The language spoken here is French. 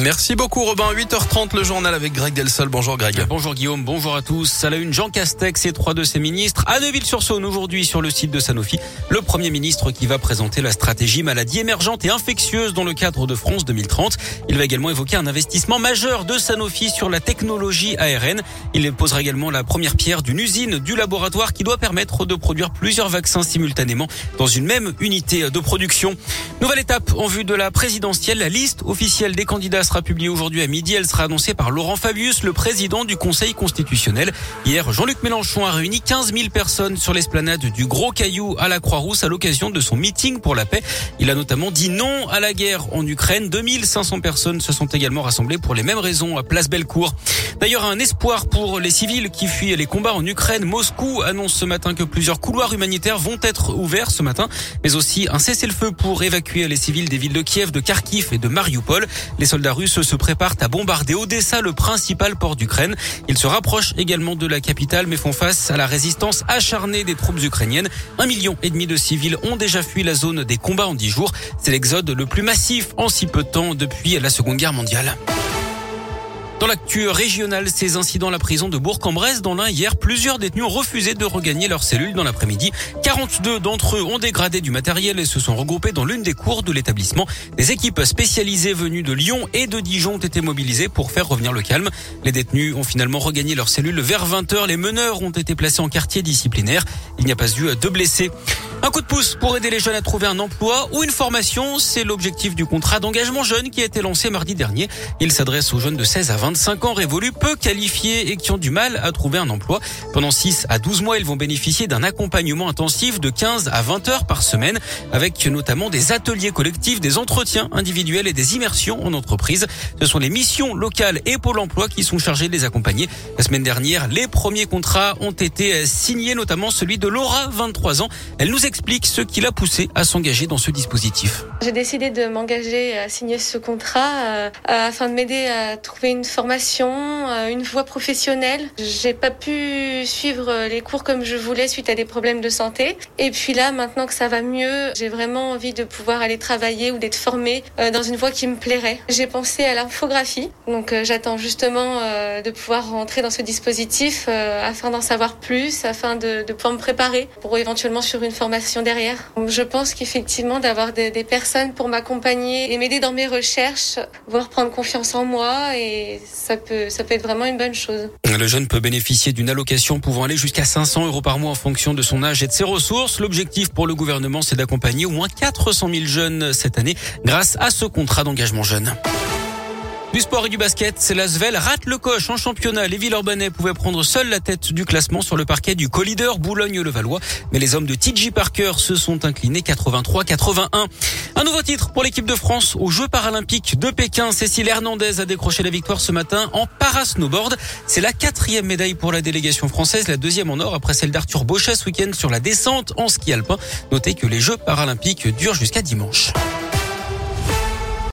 Merci beaucoup Robin. 8h30 le journal avec Greg Delsol. Bonjour Greg. Bonjour Guillaume, bonjour à tous. À la une, Jean Castex et trois de ses ministres à Neuville-sur-Saône aujourd'hui sur le site de Sanofi. Le premier ministre qui va présenter la stratégie maladie émergente et infectieuse dans le cadre de France 2030. Il va également évoquer un investissement majeur de Sanofi sur la technologie ARN. Il posera également la première pierre d'une usine du laboratoire qui doit permettre de produire plusieurs vaccins simultanément dans une même unité de production. Nouvelle étape en vue de la présidentielle. La liste officielle des candidats candidat sera publiée aujourd'hui à midi. Elle sera annoncée par Laurent Fabius, le président du Conseil constitutionnel. Hier, Jean-Luc Mélenchon a réuni 15 000 personnes sur l'esplanade du Gros Caillou à la Croix-Rousse à l'occasion de son meeting pour la paix. Il a notamment dit non à la guerre en Ukraine. 2500 personnes se sont également rassemblées pour les mêmes raisons à Place Bellecour. D'ailleurs, un espoir pour les civils qui fuient les combats en Ukraine. Moscou annonce ce matin que plusieurs couloirs humanitaires vont être ouverts ce matin, mais aussi un cessez-le-feu pour évacuer les civils des villes de Kiev, de Kharkiv et de Mariupol. Les soldats russes se préparent à bombarder Odessa, le principal port d'Ukraine. Ils se rapprochent également de la capitale, mais font face à la résistance acharnée des troupes ukrainiennes. Un million et demi de civils ont déjà fui la zone des combats en dix jours. C'est l'exode le plus massif en si peu de temps depuis la Seconde Guerre mondiale. Dans l'actu régionale, ces incidents à la prison de Bourg-en-Bresse, dans l'un hier, plusieurs détenus ont refusé de regagner leurs cellules dans l'après-midi. 42 d'entre eux ont dégradé du matériel et se sont regroupés dans l'une des cours de l'établissement. Des équipes spécialisées venues de Lyon et de Dijon ont été mobilisées pour faire revenir le calme. Les détenus ont finalement regagné leurs cellules vers 20 heures. Les meneurs ont été placés en quartier disciplinaire. Il n'y a pas eu de blessés. Un coup de pouce pour aider les jeunes à trouver un emploi ou une formation, c'est l'objectif du contrat d'engagement jeune qui a été lancé mardi dernier. Il s'adresse aux jeunes de 16 à 25 ans révolus, peu qualifiés et qui ont du mal à trouver un emploi. Pendant 6 à 12 mois, ils vont bénéficier d'un accompagnement intensif de 15 à 20 heures par semaine avec notamment des ateliers collectifs, des entretiens individuels et des immersions en entreprise. Ce sont les missions locales et Pôle emploi qui sont chargés de les accompagner. La semaine dernière, les premiers contrats ont été signés, notamment celui de Laura, 23 ans. Elle nous explique ce qui l'a poussé à s'engager dans ce dispositif. J'ai décidé de m'engager à signer ce contrat euh, afin de m'aider à trouver une formation, euh, une voie professionnelle. J'ai pas pu suivre les cours comme je voulais suite à des problèmes de santé. Et puis là, maintenant que ça va mieux, j'ai vraiment envie de pouvoir aller travailler ou d'être formée euh, dans une voie qui me plairait. J'ai pensé à l'infographie, donc j'attends justement de pouvoir rentrer dans ce dispositif afin d'en savoir plus, afin de, de pouvoir me préparer pour éventuellement sur une formation Je pense qu'effectivement d'avoir des, des, personnes pour m'accompagner et m'aider dans mes recherches, voire prendre confiance en moi et ça peut ça peut être vraiment une bonne chose. Le jeune peut bénéficier d'une allocation pouvant aller jusqu'à 500 euros par mois en fonction de son âge et de ses ressources. L'objectif pour le gouvernement, c'est d'accompagner au moins 400 000 jeunes cette année grâce à ce contrat d'engagement jeune. Du sport et du basket, c'est Svel rate le coche en championnat. Les Villeurbanais pouvaient prendre seuls la tête du classement sur le parquet du co-leader Boulogne-le-Valois. Mais les hommes de TJ Parker se sont inclinés 83-81. Un nouveau titre pour l'équipe de France aux Jeux paralympiques de Pékin. Cécile Hernandez a décroché la victoire ce matin en parasnowboard. C'est la quatrième médaille pour la délégation française, la deuxième en or après celle d'Arthur Bochet ce week-end sur la descente en ski alpin. Notez que les Jeux paralympiques durent jusqu'à dimanche.